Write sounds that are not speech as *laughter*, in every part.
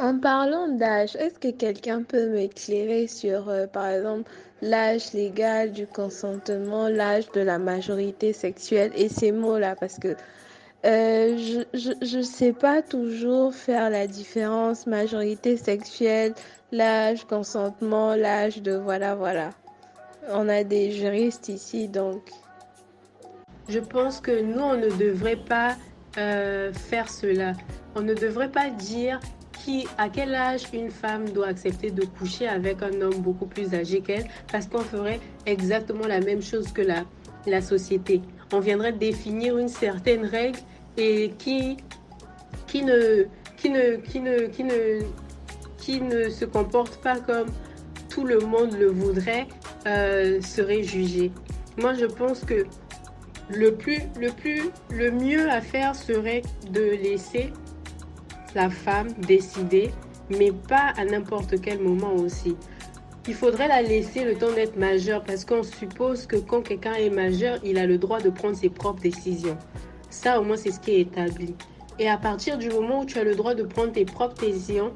En parlant d'âge, est-ce que quelqu'un peut m'éclairer sur, euh, par exemple, l'âge légal du consentement, l'âge de la majorité sexuelle et ces mots-là? Parce que euh, je ne sais pas toujours faire la différence majorité sexuelle, l'âge, consentement, l'âge de voilà, voilà. On a des juristes ici, donc. Je pense que nous, on ne devrait pas euh, faire cela. On ne devrait pas dire à quel âge une femme doit accepter de coucher avec un homme beaucoup plus âgé qu'elle, parce qu'on ferait exactement la même chose que la, la société. On viendrait définir une certaine règle et qui, qui, ne, qui, ne, qui, ne, qui, ne, qui ne se comporte pas comme tout le monde le voudrait euh, serait jugé. Moi, je pense que le plus, le plus, le mieux à faire serait de laisser la femme décider, mais pas à n'importe quel moment aussi. Il faudrait la laisser le temps d'être majeure parce qu'on suppose que quand quelqu'un est majeur, il a le droit de prendre ses propres décisions. Ça, au moins, c'est ce qui est établi. Et à partir du moment où tu as le droit de prendre tes propres décisions,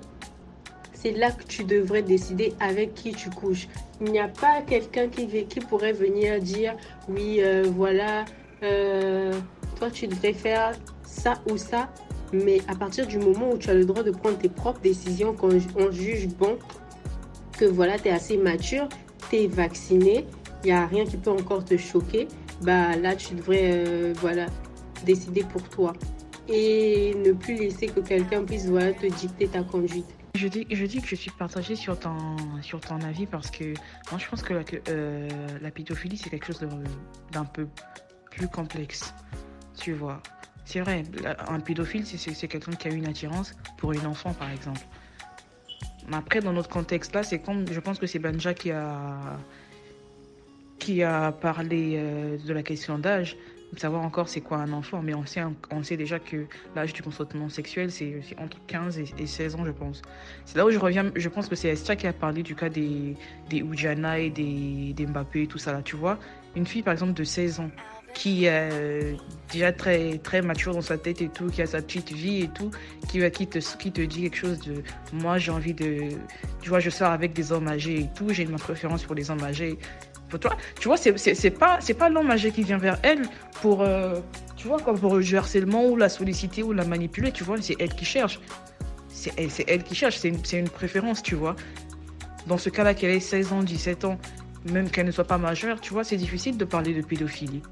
c'est là que tu devrais décider avec qui tu couches. Il n'y a pas quelqu'un qui, qui pourrait venir dire oui, euh, voilà, euh, toi tu devrais faire ça ou ça. Mais à partir du moment où tu as le droit de prendre tes propres décisions, quand on juge bon, que voilà, tu es assez mature, tu es vacciné, il n'y a rien qui peut encore te choquer, bah là tu devrais euh, voilà, décider pour toi et ne plus laisser que quelqu'un puisse voilà, te dicter ta conduite. Je dis, je dis que je suis partagée sur ton, sur ton avis parce que moi je pense que la, euh, la pédophilie c'est quelque chose d'un peu plus complexe. Tu vois. C'est vrai, un pédophile, c'est quelqu'un qui a une attirance pour une enfant, par exemple. Mais après, dans notre contexte-là, c'est comme, je pense que c'est Banja qui a, qui a parlé euh, de la question d'âge, savoir encore c'est quoi un enfant, mais on sait, on sait déjà que l'âge du consentement sexuel, c'est entre 15 et, 16 ans, je pense. C'est là où je reviens, je pense que c'est Estia qui a parlé du cas des, des Ujana et des, des Mbappé et tout ça là, tu vois. Une fille, par exemple, de 16 ans, qui est déjà très, très mature dans sa tête et tout, qui a sa petite vie et tout, qui, qui, te, qui te dit quelque chose de moi j'ai envie de. Tu vois, je sors avec des hommes âgés et tout, j'ai une préférence pour les hommes âgés. Pour toi, tu vois, c'est pas, pas l'homme âgé qui vient vers elle pour. Euh, tu vois, comme pour le harcèlement ou la solliciter ou la manipuler, tu vois, c'est elle qui cherche. C'est elle, elle qui cherche, c'est une, une préférence, tu vois. Dans ce cas-là, qu'elle ait 16 ans, 17 ans, même qu'elle ne soit pas majeure, tu vois, c'est difficile de parler de pédophilie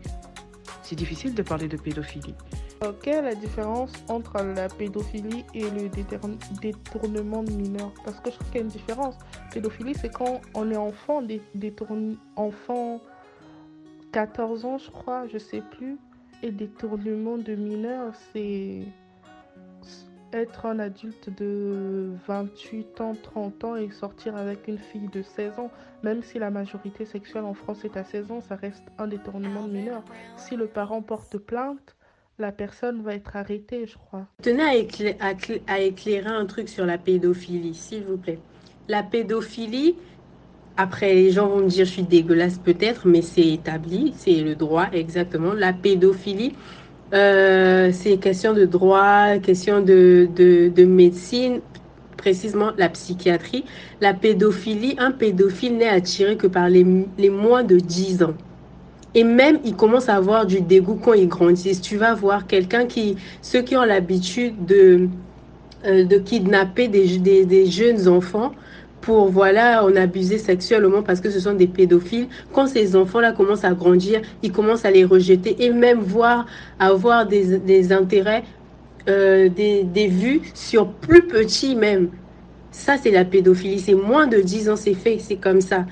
c'est difficile de parler de pédophilie. Quelle est la différence entre la pédophilie et le détournement de mineurs Parce que je trouve qu'il y a une différence. Pédophilie, c'est quand on est enfant, détourne, enfant 14 ans, je crois, je sais plus. Et détournement de mineurs, c'est être un adulte de 28 ans, 30 ans et sortir avec une fille de 16 ans, même si la majorité sexuelle en France est à 16 ans, ça reste un détournement de mineur. Si le parent porte plainte, la personne va être arrêtée, je crois. Tenez à, à éclairer un truc sur la pédophilie, s'il vous plaît. La pédophilie, après, les gens vont me dire je suis dégueulasse peut-être, mais c'est établi, c'est le droit exactement. La pédophilie, euh, c'est question de droit, question de, de, médecine, précisément la psychiatrie. La pédophilie, un pédophile n'est attiré que par les, les moins de 10 ans. Et même, il commence à avoir du dégoût quand ils grandissent. Tu vas voir quelqu'un qui, ceux qui ont l'habitude de, euh, de kidnapper des, des, des, jeunes enfants, pour voilà en abuser sexuellement parce que ce sont des pédophiles. Quand ces enfants-là commencent à grandir, ils commencent à les rejeter et même voir avoir des, des intérêts, euh, des, des vues sur plus petits même. Ça, c'est la pédophilie. C'est moins de 10 ans, c'est fait, c'est comme ça.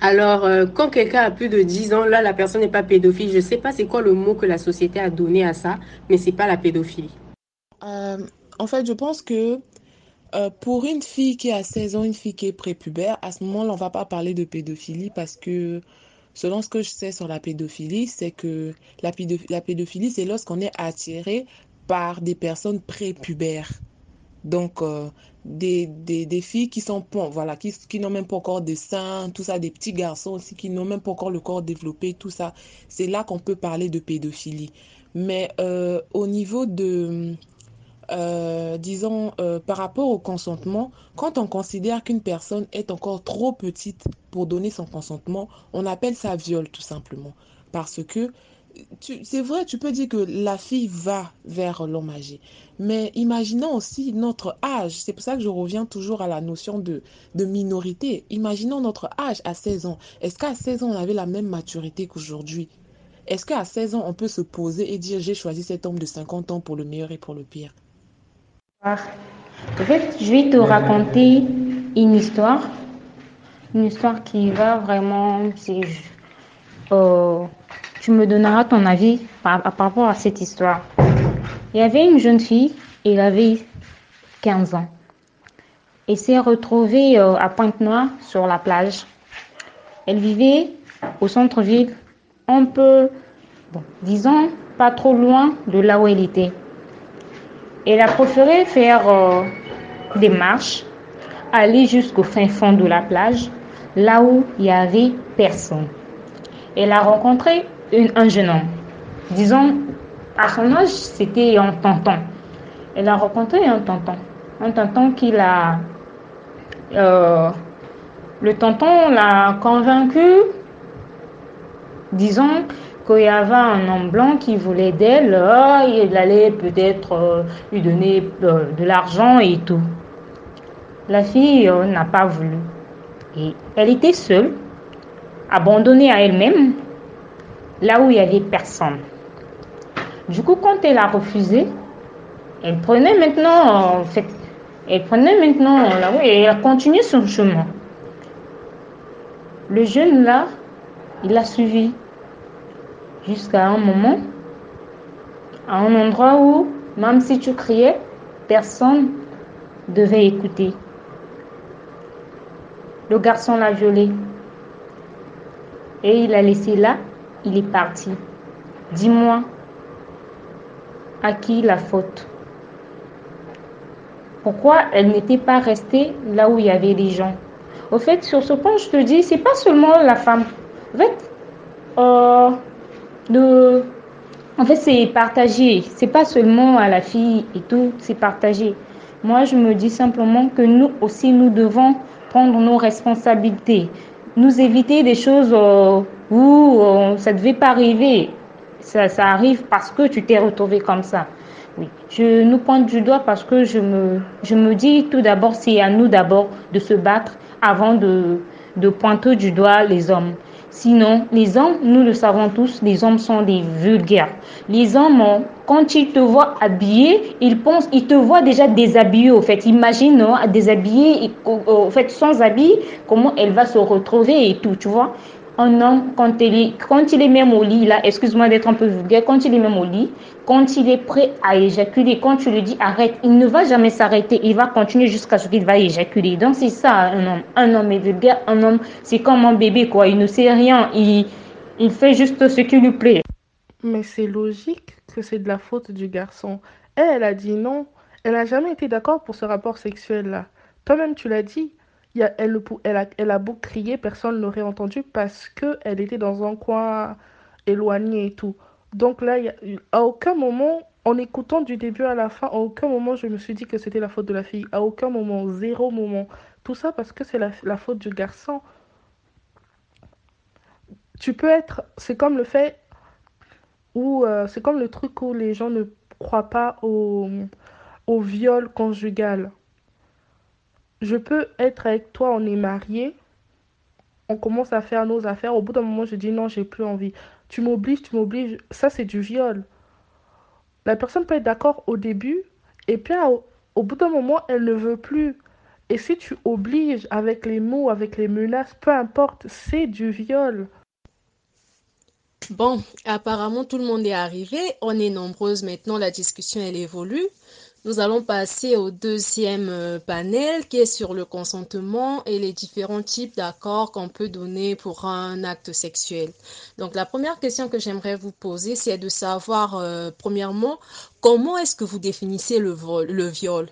Alors, euh, quand quelqu'un a plus de 10 ans, là, la personne n'est pas pédophile. Je ne sais pas c'est quoi le mot que la société a donné à ça, mais c'est pas la pédophilie. Euh, en fait, je pense que euh, pour une fille qui a 16 ans, une fille qui est prépubère, à ce moment-là, on ne va pas parler de pédophilie parce que selon ce que je sais sur la pédophilie, c'est que la, pédophilie, c'est lorsqu'on est attiré par des personnes prépubères. Donc, euh, des, filles qui sont voilà, qui, qui n'ont même pas encore de seins, tout ça, des petits garçons aussi qui n'ont même pas encore le corps développé, tout ça. C'est là qu'on peut parler de pédophilie. Mais euh, au niveau de euh, disons, euh, par rapport au consentement, quand on considère qu'une personne est encore trop petite pour donner son consentement, on appelle ça viol tout simplement. Parce que c'est vrai, tu peux dire que la fille va vers l'homme âgé, mais imaginons aussi notre âge. C'est pour ça que je reviens toujours à la notion de, de minorité. Imaginons notre âge à 16 ans. Est-ce qu'à 16 ans, on avait la même maturité qu'aujourd'hui? Est-ce qu'à 16 ans, on peut se poser et dire j'ai choisi cet homme de 50 ans pour le meilleur et pour le pire? Je vais te raconter une histoire. Une histoire qui va vraiment... Euh, tu me donneras ton avis par, rapport à cette histoire. Il y avait une jeune fille, elle avait 15 ans. Elle s'est retrouvée euh, à Pointe-Noire sur la plage. Elle vivait au centre-ville, un peu, disons, pas trop loin de là où elle était. Elle a préféré faire euh, des marches, aller jusqu'au fin fond de la plage, là où il n'y avait personne. Elle a rencontré un jeune homme. Disons, à son âge, c'était un tonton. Elle a rencontré un tonton. Un tonton qui l'a. Euh, le tonton l'a convaincu, disons, qu'il y avait un homme blanc qui voulait d'elle, euh, il allait peut-être euh, lui donner de l'argent et tout. La fille n'a pas voulu. Et elle était seule, abandonnée à elle-même, là où il y avait personne. Du coup, quand elle a refusé, elle prenait maintenant, elle prenait maintenant là où et elle a continué son chemin. Le jeune là, il l'a suivi jusqu'à un moment, à un endroit où, même si tu criais, personne devait écouter. Le garçon l'a violé et il l'a laissé là il est parti. Dis-moi, à qui la faute? Pourquoi elle n'était pas restée là où il y avait des gens? Au fait, sur ce point, je te dis, c'est pas seulement la femme. En fait, euh, de, en fait c'est partagé. C'est pas seulement à la fille et tout, c'est partagé. Moi, je me dis simplement que nous aussi, nous devons prendre nos responsabilités, nous éviter des choses euh, où euh, ça devait pas arriver. Ça, arrive parce que tu t'es retrouvé comme ça. Oui, je nous pointe du doigt parce que je me, dis tout d'abord, c'est à nous d'abord de se battre avant de pointer du doigt les hommes. Sinon, les hommes, nous le savons tous, les hommes sont des vulgaires. Les hommes, quand ils te voient habillé, ils pensent, ils te voient déjà déshabillé. Au fait, imagine, non, déshabillé, au fait, sans habit, comment elle va se retrouver et tout, tu vois un homme, quand il, est, quand il est même au lit, là, excuse-moi d'être un peu vulgaire, quand il est même au lit, quand il est prêt à éjaculer, quand tu lui dis arrête, il ne va jamais s'arrêter, il va continuer jusqu'à ce qu'il va éjaculer. Donc c'est ça un homme. Un homme est vulgaire, un homme, c'est comme un bébé, quoi. Il ne sait rien, il, il fait juste ce qui lui plaît. Mais c'est logique que c'est de la faute du garçon. Elle, elle a dit non. Elle n'a jamais été d'accord pour ce rapport sexuel-là. Toi-même, tu l'as dit elle, a, elle a beau crier, personne ne l'aurait entendu parce qu'elle était dans un coin éloigné et tout. Donc là, à aucun moment, en écoutant du début à la fin, à aucun moment je me suis dit que c'était la faute de la fille. À aucun moment, zéro moment. Tout ça parce que c'est la, faute du garçon. Tu peux être... C'est comme le fait où... Euh, c'est comme le truc où les gens ne croient pas au viol conjugal je peux être avec toi, on est mariés, on commence à faire nos affaires. Au bout d'un moment, je dis non, j'ai plus envie. Tu m'obliges, tu m'obliges. Ça, c'est du viol. La personne peut être d'accord au début, et puis au, bout d'un moment, elle ne veut plus. Et si tu obliges avec les mots, avec les menaces, peu importe, c'est du viol. Bon, apparemment tout le monde est arrivé. On est nombreuses maintenant. La discussion, elle évolue. Nous allons passer au deuxième euh, panel qui est sur le consentement et les différents types d'accords qu'on peut donner pour un acte sexuel. Donc la première question que j'aimerais vous poser, c'est de savoir, euh, premièrement, comment est-ce que vous définissez le, viol?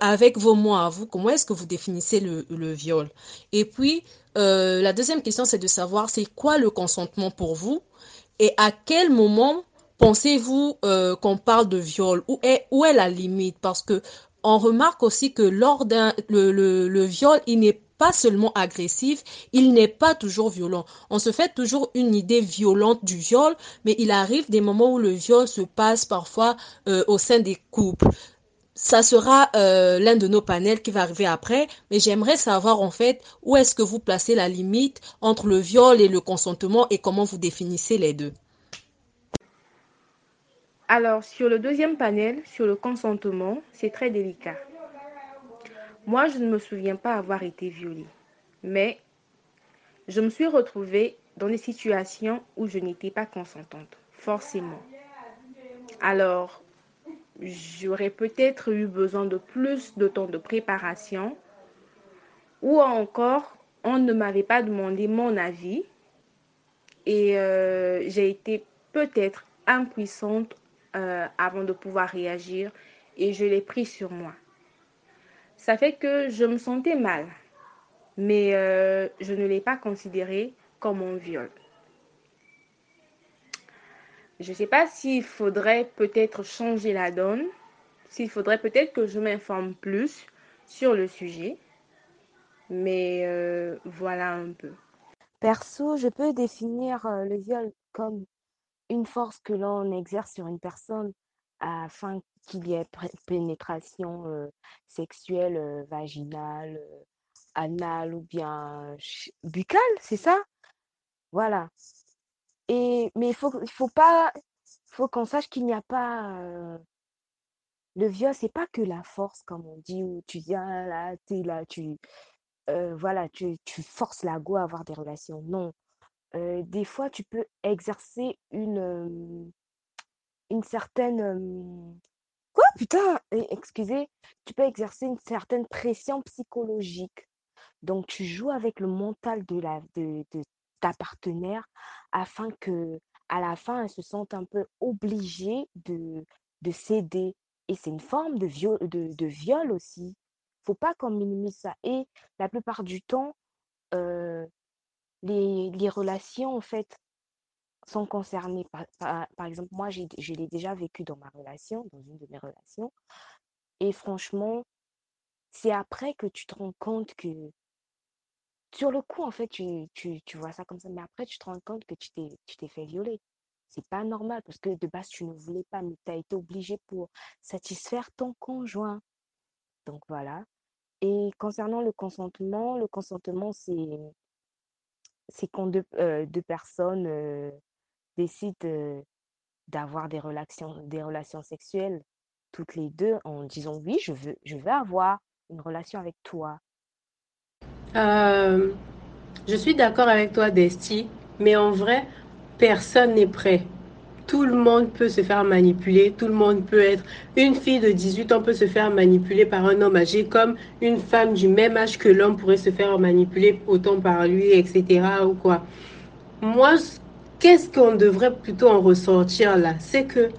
Avec vos mots à vous, comment est-ce que vous définissez le, le viol? Et puis, euh, la deuxième question, c'est de savoir c'est quoi le consentement pour vous et à quel moment pensez-vous euh, qu'on parle de viol? Où est, la limite? Parce que on remarque aussi que lors d'un le viol, il n'est pas seulement agressif, il n'est pas toujours violent. On se fait toujours une idée violente du viol, mais il arrive des moments où le viol se passe parfois euh, au sein des couples. Ça sera euh, l'un de nos panels qui va arriver après, mais j'aimerais savoir en fait où est-ce que vous placez la limite entre le viol et le consentement et comment vous définissez les deux? Alors, sur le deuxième panel, sur le consentement, c'est très délicat. Moi, je ne me souviens pas avoir été violée, mais je me suis retrouvée dans des situations où je n'étais pas consentante, forcément. Alors, j'aurais peut-être eu besoin de plus de temps de préparation ou encore on ne m'avait pas demandé mon avis et euh, j'ai été peut-être impuissante euh, avant de pouvoir réagir et je l'ai pris sur moi. Ça fait que je me sentais mal, mais euh, je ne l'ai pas considéré comme un viol. Je ne sais pas s'il faudrait peut-être changer la donne, s'il faudrait peut-être que je m'informe plus sur le sujet, mais euh, voilà un peu. Perso, je peux définir le viol comme une force que l'on exerce sur une personne afin qu'il y ait pénétration sexuelle vaginale, anale ou bien buccale, c'est ça? Voilà. Et, mais il faut, pas, faut qu'on sache qu'il n'y a pas, le viol, c'est pas que la force, comme on dit, où tu viens là, tu là, tu, voilà, tu, tu forces la go à avoir des relations. Non. Des fois, tu peux exercer une, une certaine, quoi, putain, excusez, tu peux exercer une certaine pression psychologique. Donc, tu joues avec le mental de la, de, de ta partenaire afin que à la fin, elle se sente un peu obligée de, de céder. Et c'est une forme de viol, de, de viol aussi. Faut pas qu'on minimise ça. Et la plupart du temps, les, relations, en fait, sont concernées. Par, par, exemple, moi, je l'ai déjà vécu dans ma relation, dans une de mes relations. Et franchement, c'est après que tu te rends compte que sur le coup, en fait, tu, tu, tu vois ça comme ça, mais après, tu te rends compte que tu t'es, tu t'es fait violer. C'est pas normal parce que de base, tu ne voulais pas, mais tu as été obligé pour satisfaire ton conjoint. Donc voilà. Et concernant le consentement, le consentement, c'est, c'est quand deux, euh, deux personnes euh, décident euh, d'avoir des relations, des relations sexuelles toutes les deux en disant oui, je veux, je veux avoir une relation avec toi. Je suis d'accord avec toi, Desti, mais en vrai, personne n'est prêt. Tout le monde peut se faire manipuler, tout le monde peut être. Une fille de 18 ans peut se faire manipuler par un homme âgé, comme une femme du même âge que l'homme pourrait se faire manipuler autant par lui, etc. ou quoi. Moi, qu'est-ce qu'on devrait plutôt en ressortir là? C'est que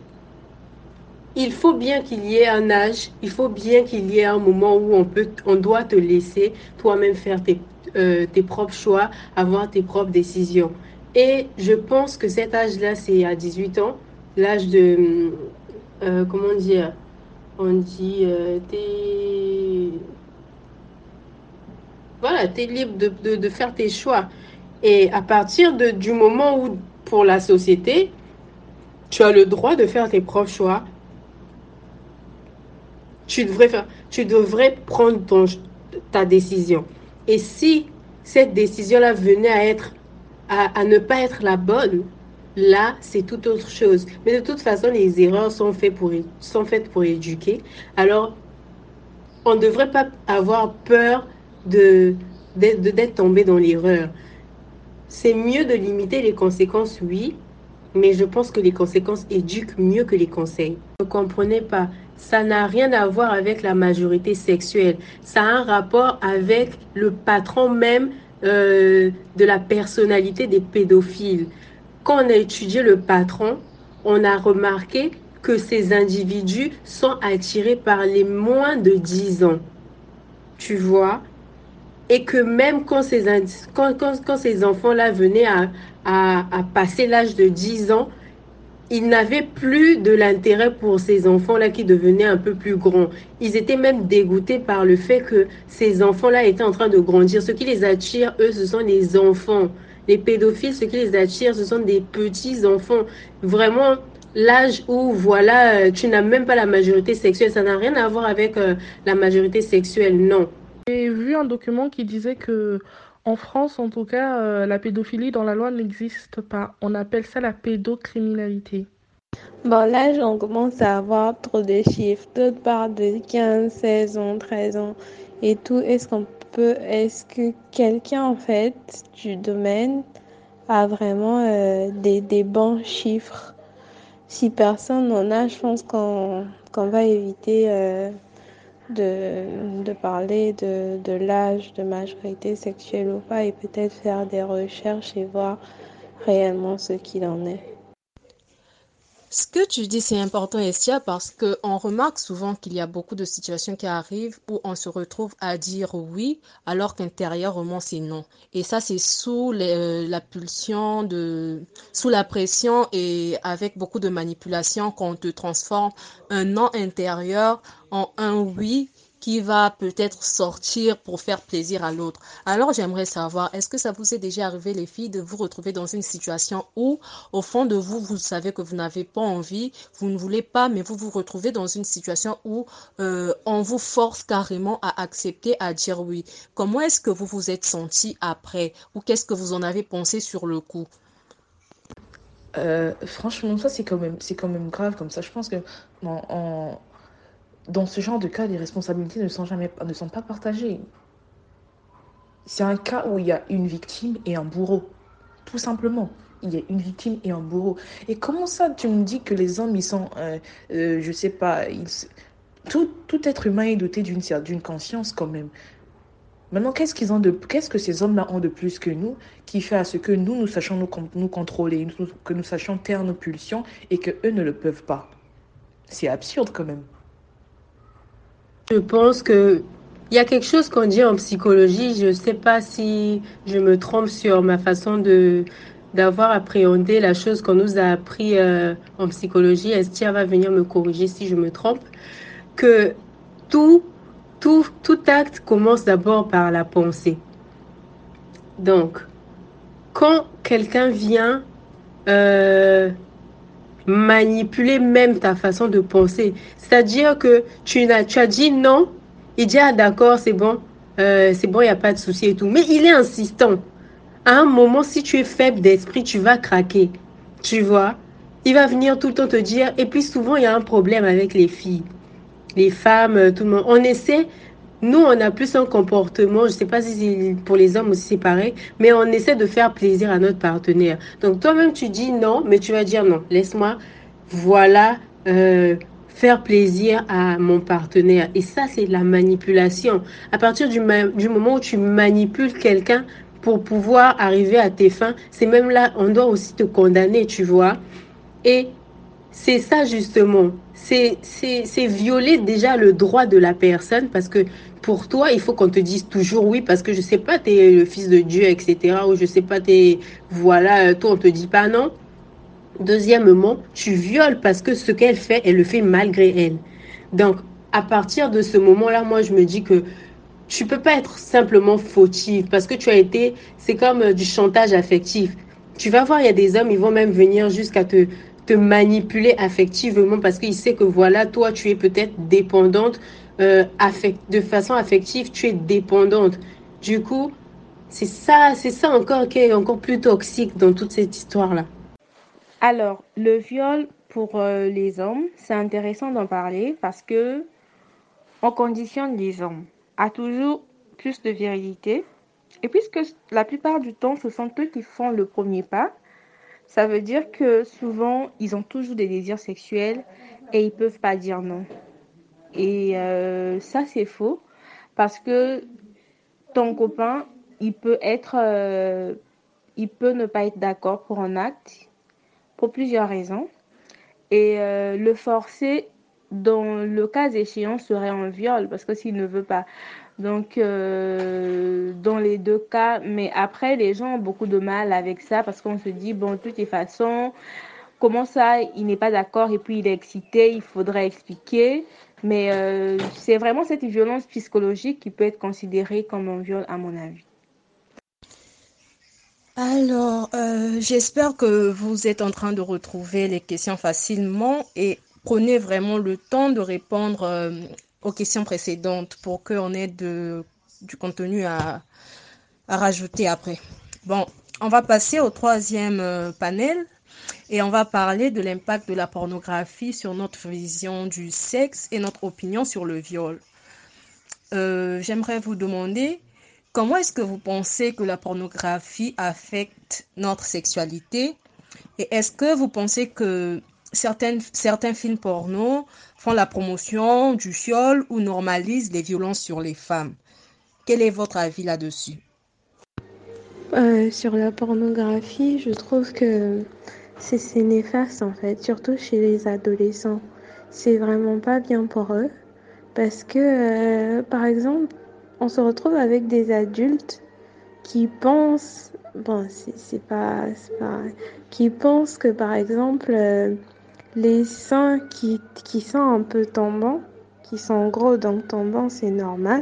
il faut bien qu'il y ait un âge, il faut bien qu'il y ait un moment où on, peut, on doit te laisser toi-même faire tes, euh, tes propres choix, avoir tes propres décisions. Et je pense que cet âge-là, c'est à 18 ans, l'âge de, euh, comment dire, on dit, euh, t'es, voilà, t'es libre de, de, de, faire tes choix. Et à partir de, du moment où, pour la société, tu as le droit de faire tes propres choix, tu devrais, faire, tu devrais prendre ton, ta décision. Et si cette décision-là venait à être, à, ne pas être la bonne, là, c'est tout autre chose. Mais de toute façon, les erreurs sont faites pour, sont faites pour éduquer. Alors, on ne devrait pas avoir peur de, d'être tombé dans l'erreur. C'est mieux de limiter les conséquences, oui, mais je pense que les conséquences éduquent mieux que les conseils. Ne comprenez pas ça n'a rien à voir avec la majorité sexuelle. Ça a un rapport avec le patron même euh, de la personnalité des pédophiles. Quand on a étudié le patron, on a remarqué que ces individus sont attirés par les moins de 10 ans. Tu vois? Et que même quand ces, enfants-là venaient à, à, à passer l'âge de 10 ans, il n'avait plus de l'intérêt pour ces enfants-là qui devenaient un peu plus grands. Ils étaient même dégoûtés par le fait que ces enfants-là étaient en train de grandir. Ce qui les attire, eux, ce sont les enfants. Les pédophiles, ce qui les attire, ce sont des petits enfants. Vraiment, l'âge où, voilà, tu n'as même pas la majorité sexuelle. Ça n'a rien à voir avec euh, la majorité sexuelle, non. J'ai vu un document qui disait que en France, en tout cas, euh, la pédophilie dans la loi n'existe pas. On appelle ça la pédocriminalité. Bon, là, on commence à avoir trop de chiffres. D'autres parlent de 15, 16 ans, 13 ans et tout. Est-ce qu'on peut, est-ce que quelqu'un, en fait, du domaine a vraiment euh, des, bons chiffres? Si personne n'en a, je pense qu'on qu'on va éviter euh, de, de parler de, de l'âge de majorité sexuelle ou pas et peut-être faire des recherches et voir réellement ce qu'il en est. Ce que tu dis, c'est important, Estia, parce qu'on remarque souvent qu'il y a beaucoup de situations qui arrivent où on se retrouve à dire oui, alors qu'intérieurement, c'est non. Et ça, c'est sous les, la pulsion, de, sous la pression et avec beaucoup de manipulation qu'on te transforme un non intérieur en un oui qui va peut-être sortir pour faire plaisir à l'autre. Alors j'aimerais savoir, est-ce que ça vous est déjà arrivé les filles de vous retrouver dans une situation où au fond de vous, vous savez que vous n'avez pas envie, vous ne voulez pas, mais vous vous retrouvez dans une situation où euh, on vous force carrément à accepter, à dire oui. Comment est-ce que vous vous êtes senti après? Ou qu'est-ce que vous en avez pensé sur le coup? Euh, franchement, ça c'est quand même, c'est quand même grave comme ça. Je pense que en, dans ce genre de cas, les responsabilités ne sont, jamais, ne sont pas partagées. C'est un cas où il y a une victime et un bourreau. Tout simplement. Il y a une victime et un bourreau. Et comment ça, tu me dis que les hommes, ils sont, euh, euh, je sais pas, ils, tout, tout être humain est doté d'une d'une conscience quand même. Maintenant, qu'est-ce qu'ils ont de, qu'est-ce que ces hommes-là ont de plus que nous, qui fait à ce que nous, nous sachions nous, contrôler, que nous sachions taire nos pulsions et que eux ne le peuvent pas? C'est absurde quand même. Je pense que il y a quelque chose qu'on dit en psychologie. Je ne sais pas si je me trompe sur ma façon de d'avoir appréhendé la chose qu'on nous a appris euh, en psychologie. Estia va venir me corriger si je me trompe? Que tout, tout, tout acte commence d'abord par la pensée. Donc, quand quelqu'un vient euh, manipuler même ta façon de penser. C'est-à-dire que tu as, dit non, il dit ah d'accord, c'est bon, euh, c'est bon, il n'y a pas de souci et tout. Mais il est insistant. À un moment, si tu es faible d'esprit, tu vas craquer. Tu vois? Il va venir tout le temps te dire. Et puis souvent, il y a un problème avec les filles, les femmes, tout le monde. On essaie nous, on a plus un comportement, je ne sais pas si pour les hommes aussi c'est pareil, mais on essaie de faire plaisir à notre partenaire. Donc toi-même, tu dis non, mais tu vas dire non, laisse-moi, voilà, euh, faire plaisir à mon partenaire. Et ça, c'est la manipulation. À partir du, du moment où tu manipules quelqu'un pour pouvoir arriver à tes fins, c'est même là, on doit aussi te condamner, tu vois. Et c'est ça justement. C'est violer déjà le droit de la personne parce que pour toi, il faut qu'on te dise toujours oui parce que je sais pas, tu es le fils de Dieu, etc. Ou je sais pas, es, voilà, toi, on te dit pas non. Deuxièmement, tu violes parce que ce qu'elle fait, elle le fait malgré elle. Donc, à partir de ce moment-là, moi, je me dis que tu peux pas être simplement fautive parce que tu as été, c'est comme euh, du chantage affectif. Tu vas voir, il y a des hommes, ils vont même venir jusqu'à te, te manipuler affectivement parce qu'il sait que voilà, toi, tu es peut-être dépendante euh, de façon affective, tu es dépendante. Du coup, c'est ça, c'est ça encore qui est encore plus toxique dans toute cette histoire-là. Alors, le viol pour euh, les hommes, c'est intéressant d'en parler parce que on conditionne les hommes à toujours plus de virilité. Et puisque la plupart du temps, ce sont eux qui font le premier pas, ça veut dire que souvent, ils ont toujours des désirs sexuels et ils peuvent pas dire non. Et euh, ça, c'est faux parce que ton copain, il peut être, euh, il peut ne pas être d'accord pour un acte pour plusieurs raisons. Et euh, le forcer, dans le cas échéant, serait un viol parce que s'il ne veut pas. Donc, dans les deux cas, mais après, les gens ont beaucoup de mal avec ça parce qu'on se dit, bon, de toute façon, comment ça, il n'est pas d'accord et puis il est excité, il faudrait expliquer. Mais euh, c'est vraiment cette violence psychologique qui peut être considérée comme un viol, à mon avis. Alors, euh, j'espère que vous êtes en train de retrouver les questions facilement et prenez vraiment le temps de répondre euh, aux questions précédentes pour qu'on ait du contenu à, rajouter après. Bon, on va passer au troisième panel et on va parler de l'impact de la pornographie sur notre vision du sexe et notre opinion sur le viol. Euh, J'aimerais vous demander comment est-ce que vous pensez que la pornographie affecte notre sexualité? Et est-ce que vous pensez que certains films porno font la promotion du viol ou normalisent les violences sur les femmes? Quel est votre avis là-dessus? Euh, Sur la pornographie, je trouve que c'est néfaste en fait, surtout chez les adolescents. C'est vraiment pas bien pour eux parce que, euh, par exemple, on se retrouve avec des adultes qui pensent, bon, c'est pas, pas, qui pensent que par exemple, euh, les seins qui, qui sont un peu tombants, qui sont gros donc tombants, c'est normal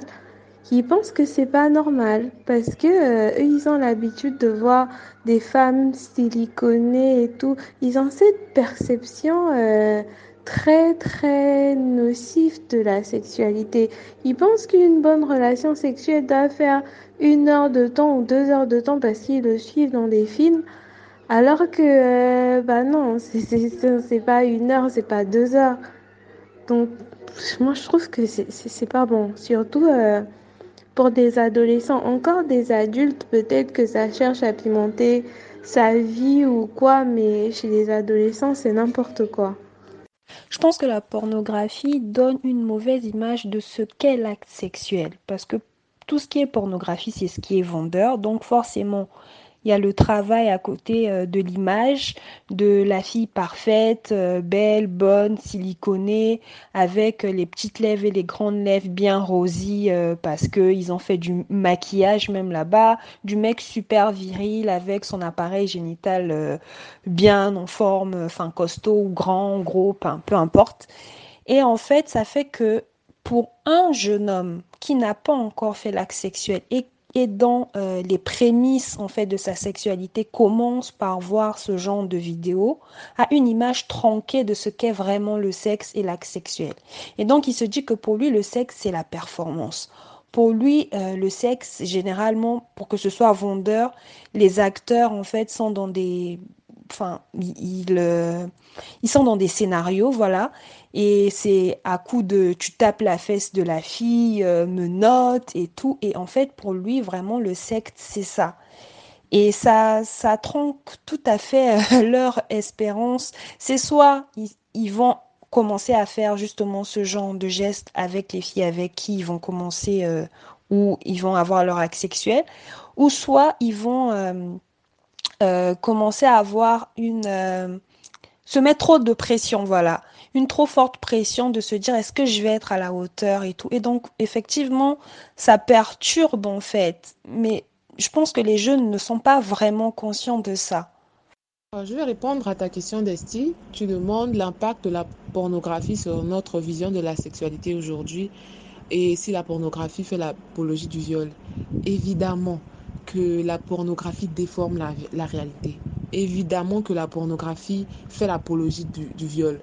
qui pensent que c'est pas normal parce que euh, eux, ils ont l'habitude de voir des femmes siliconées et tout. Ils ont cette perception euh, très très nocive de la sexualité. Ils pensent qu'une bonne relation sexuelle doit faire une heure de temps ou deux heures de temps parce qu'ils le suivent dans des films. Alors que, euh, bah non, *laughs* c'est pas une heure, c'est pas deux heures. Donc, moi, je trouve que c'est pas bon. Surtout, euh, pour des adolescents, encore des adultes, peut-être que ça cherche à pimenter sa vie ou quoi, mais chez les adolescents, c'est n'importe quoi. Je pense que la pornographie donne une mauvaise image de ce qu'est l'acte sexuel, parce que tout ce qui est pornographie, c'est ce qui est vendeur, donc forcément, il y a le travail à côté euh, de l'image de la fille parfaite, euh, belle, bonne, siliconée, avec les petites lèvres et les grandes lèvres bien rosies euh, parce qu'ils ont fait du maquillage même là-bas, du mec super viril avec son appareil génital bien en forme, enfin costaud ou grand, gros, peu, importe. Et en fait, ça fait que pour un jeune homme qui n'a pas encore fait l'acte sexuel et et dans euh, les prémices en fait de sa sexualité commence par voir ce genre de vidéo a une image tronquée de ce qu'est vraiment le sexe et l'acte sexuel. Et donc il se dit que pour lui le sexe c'est la performance. Pour lui, euh, le sexe, généralement, pour que ce soit vendeur, les acteurs, en fait, sont dans des... Enfin, ils, euh, ils sont dans des scénarios, voilà. Et c'est à coup de tu tapes la fesse de la fille, euh, me note et tout. Et en fait, pour lui, vraiment, le secte, c'est ça. Et ça, ça tronque tout à fait euh, *laughs* leur espérance. C'est soit ils, vont commencer à faire justement ce genre de gestes avec les filles avec qui ils vont commencer euh, ou ils vont avoir leur acte sexuel, ou soit ils vont commencer à avoir une se mettre trop de pression, voilà une trop forte pression de se dire est-ce que je vais être à la hauteur et tout. Et donc, effectivement, ça perturbe en fait. Mais je pense que les jeunes ne sont pas vraiment conscients de ça. Euh, je vais répondre à ta question d'Esti. Tu demandes l'impact de la pornographie sur notre vision de la sexualité aujourd'hui et si la pornographie fait l'apologie du viol. Évidemment que la pornographie déforme la, réalité. Évidemment que la pornographie fait l'apologie du viol.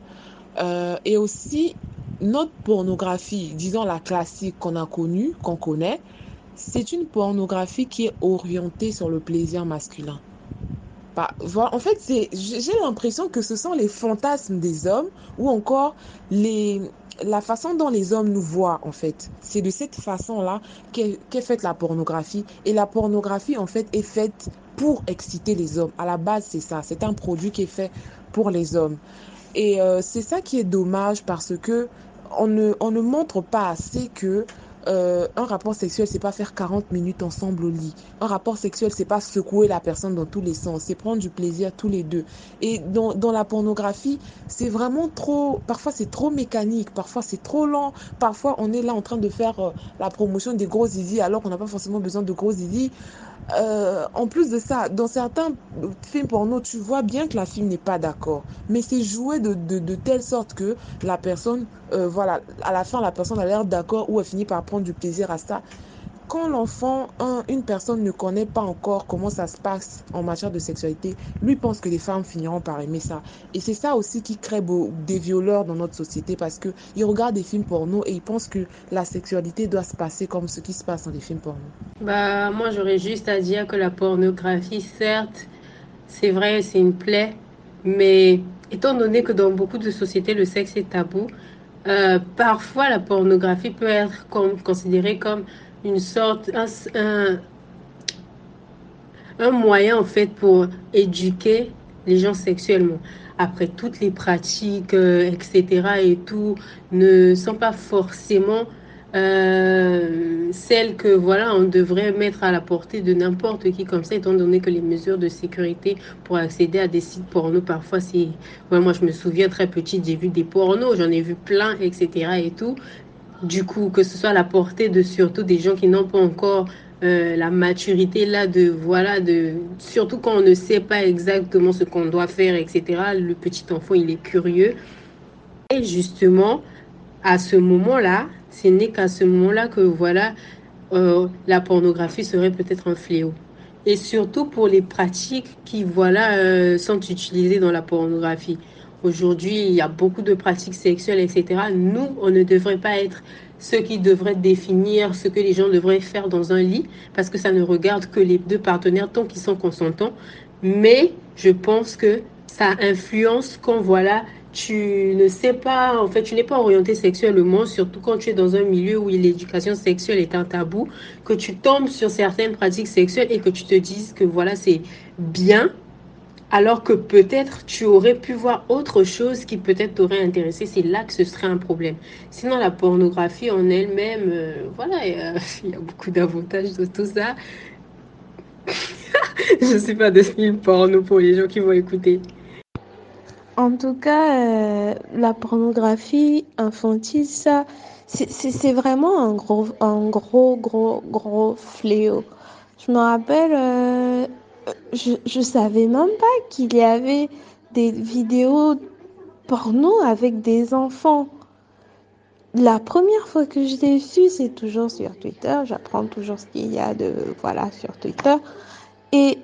Euh, et aussi, notre pornographie, disons la classique qu'on a connue, qu'on connaît, c'est une pornographie qui est orientée sur le plaisir masculin. Bah, en fait, j'ai l'impression que ce sont les fantasmes des hommes ou encore les, la façon dont les hommes nous voient, en fait. C'est de cette façon-là qu'est faite la pornographie. Et la pornographie, en fait, est faite pour exciter les hommes. À la base, c'est ça. C'est un produit qui est fait pour les hommes. Et euh, c'est ça qui est dommage parce que on ne, on ne montre pas assez que euh, un rapport sexuel, c'est pas faire 40 minutes ensemble au lit. Un rapport sexuel, c'est pas secouer la personne dans tous les sens. C'est prendre du plaisir tous les deux. Et dans, dans la pornographie, c'est vraiment trop. Parfois, c'est trop mécanique. Parfois, c'est trop lent. Parfois, on est là en train de faire euh, la promotion des gros zizi alors qu'on n'a pas forcément besoin de gros zizi. Euh, en plus de ça, dans certains films porno, tu vois bien que la fille n'est pas d'accord. Mais c'est joué de, telle sorte que la personne, euh, voilà, à la fin, la personne a l'air d'accord ou elle finit par prendre du plaisir à ça quand l'enfant, un, une personne ne connaît pas encore comment ça se passe en matière de sexualité, lui pense que les femmes finiront par aimer ça. Et c'est ça aussi qui crée des violeurs dans notre société parce qu'ils regardent des films porno et ils pensent que la sexualité doit se passer comme ce qui se passe dans les films porno. Bah, moi, j'aurais juste à dire que la pornographie, certes, c'est vrai, c'est une plaie, mais étant donné que dans beaucoup de sociétés, le sexe est tabou, euh, parfois la pornographie peut être considérée comme une sorte, un, un, moyen en fait pour éduquer les gens sexuellement. Après, toutes les pratiques, euh, etc. et tout, ne sont pas forcément euh, celles que voilà on devrait mettre à la portée de n'importe qui comme ça étant donné que les mesures de sécurité pour accéder à des sites porno parfois c'est ouais, moi je me souviens très petite j'ai vu des pornos j'en ai vu plein etc et tout du coup, que ce soit à la portée de surtout des gens qui n'ont pas encore euh, la maturité là de voilà de surtout quand on ne sait pas exactement ce qu'on doit faire etc le petit enfant il est curieux. Et justement à ce moment là ce n'est qu'à ce moment là que voilà euh, la pornographie serait peut-être un fléau. Et surtout pour les pratiques qui voilà euh, sont utilisées dans la pornographie Aujourd'hui, il y a beaucoup de pratiques sexuelles, etc. Nous, on ne devrait pas être ceux qui devraient définir ce que les gens devraient faire dans un lit, parce que ça ne regarde que les deux partenaires tant qu'ils sont consentants. Mais je pense que ça influence quand voilà, tu ne sais pas, en fait, tu n'es pas orienté sexuellement, surtout quand tu es dans un milieu où l'éducation sexuelle est un tabou, que tu tombes sur certaines pratiques sexuelles et que tu te dises que voilà, c'est bien, alors que peut-être tu aurais pu voir autre chose qui peut-être t'aurait intéressé, c'est là que ce serait un problème. Sinon, la pornographie en elle-même, euh, voilà, il y, a, *laughs* beaucoup d'avantages de tout ça. *laughs* Je ne sais pas de film porno pour les gens qui vont écouter. En tout cas, euh, la pornographie infantile, ça, c'est vraiment un gros, un gros, gros, gros fléau. Je me rappelle, euh, je, je savais même pas qu'il y avait des vidéos porno avec des enfants. La première fois que je l'ai su, c'est toujours sur Twitter. J'apprends toujours ce qu'il y a de voilà sur Twitter. Et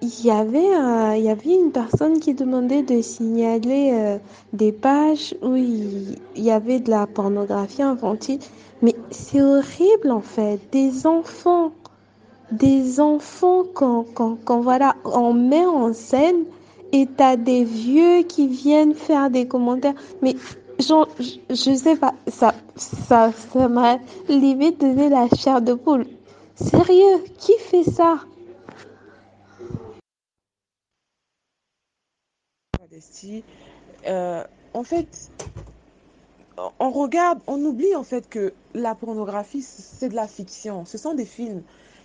il y avait il y avait une personne qui demandait de signaler euh, des pages où il, il y avait de la pornographie infantile. Mais c'est horrible en fait, des enfants des enfants quand voilà, on met en scène et t'as des vieux qui viennent faire des commentaires. Mais je, je sais pas, ça, ça, ça m'a limite donné la chair de poule. Sérieux, qui fait ça? Euh, fait, on regarde, on oublie en fait que la pornographie, c'est de la fiction. Ce sont des films.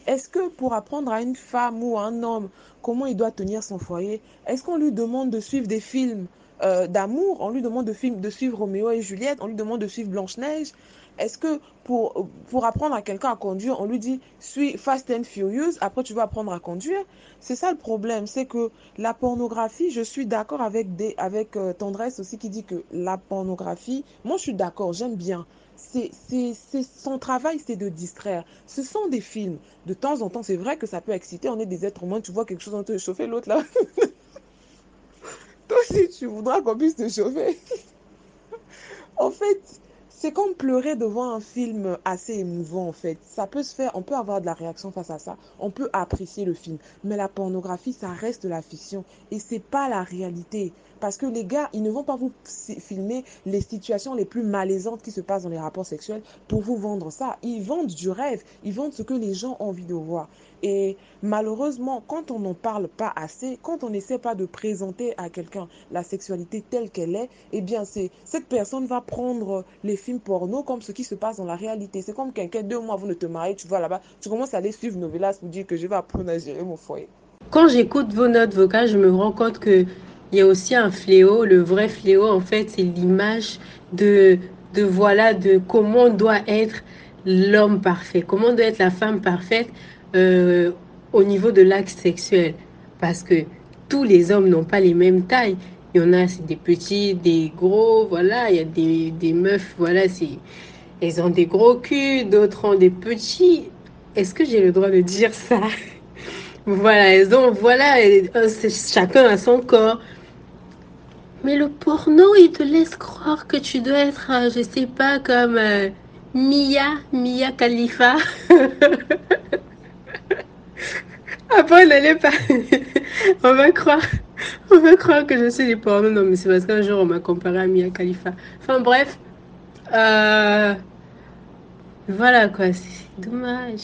Est-ce que pour apprendre à une femme ou à un homme comment il doit tenir son foyer, est-ce qu'on lui demande de suivre des films euh, d'amour On lui demande de, film, de suivre Roméo et Juliette On lui demande de suivre Blanche-Neige Est-ce que pour, apprendre à quelqu'un à conduire, on lui dit suis Fast and Furious, après tu vas apprendre à conduire? C'est ça le problème, c'est que la pornographie, je suis d'accord avec, des, avec euh, Tendresse aussi qui dit que la pornographie, moi je suis d'accord, j'aime bien c'est, c'est, son travail, c'est de distraire. Ce sont des films. De temps en temps, c'est vrai que ça peut exciter. On est des êtres humains. Tu vois quelque chose, on te chauffer l'autre là. *laughs* Toi aussi, tu voudras qu'on puisse te chauffer. *laughs* en fait, c'est comme pleurer devant un film assez émouvant en fait. Ça peut se faire, on peut avoir de la réaction face à ça, on peut apprécier le film. Mais la pornographie, ça reste la fiction et c'est pas la réalité. Parce que les gars, ils ne vont pas vous filmer les situations les plus malaisantes qui se passent dans les rapports sexuels pour vous vendre ça. Ils vendent du rêve, ils vendent ce que les gens ont envie de voir. Et malheureusement, quand on n'en parle pas assez, quand on n'essaie pas de présenter à quelqu'un la sexualité telle qu'elle est, eh bien, c'est cette personne va prendre les films porno comme ce qui se passe dans la réalité. C'est comme quelqu'un, deux mois avant de te marier, tu vas là-bas, tu commences à aller suivre Novelas pour dire que je vais apprendre à gérer mon foyer. Quand j'écoute vos notes vocales, je me rends compte que il y a aussi un fléau. Le vrai fléau, en fait, c'est l'image de, de, voilà, de comment doit être l'homme parfait, comment doit être la femme parfaite. Euh, au niveau de l'acte sexuel. Parce que tous les hommes n'ont pas les mêmes tailles. Il y en a, c'est des petits, des gros, voilà. Il y a des, des meufs, voilà, c'est, elles ont des gros culs, d'autres ont des petits. Est-ce que j'ai le droit de dire ça? *laughs* Voilà, elles ont, voilà, chacun a son corps. Mais le porno, il te laisse croire que tu dois être, je sais pas, comme euh, Mia, Mia Khalifa. *laughs* Après, on n'allait pas. *laughs* on va croire. On va croire que je suis des pornos. Non, mais c'est parce qu'un jour, on m'a comparé à Mia Khalifa. Enfin, bref. Euh... Voilà, quoi. C'est dommage.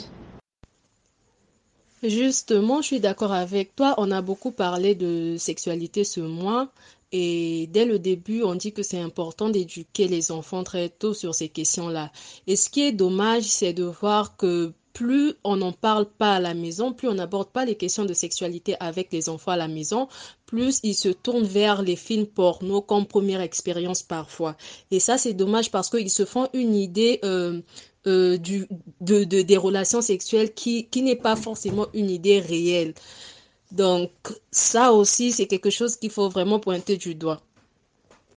Justement, je suis d'accord avec toi. On a beaucoup parlé de sexualité ce mois. Et dès le début, on dit que c'est important d'éduquer les enfants très tôt sur ces questions-là. Et ce qui est dommage, c'est de voir que plus on n'en parle pas à la maison, plus on n'aborde pas les questions de sexualité avec les enfants à la maison, plus ils se tournent vers les films porno comme première expérience parfois. Et ça, c'est dommage parce qu'ils se font une idée euh, euh, de, de, des relations sexuelles qui, qui n'est pas forcément une idée réelle. Donc, ça aussi, c'est quelque chose qu'il faut vraiment pointer du doigt.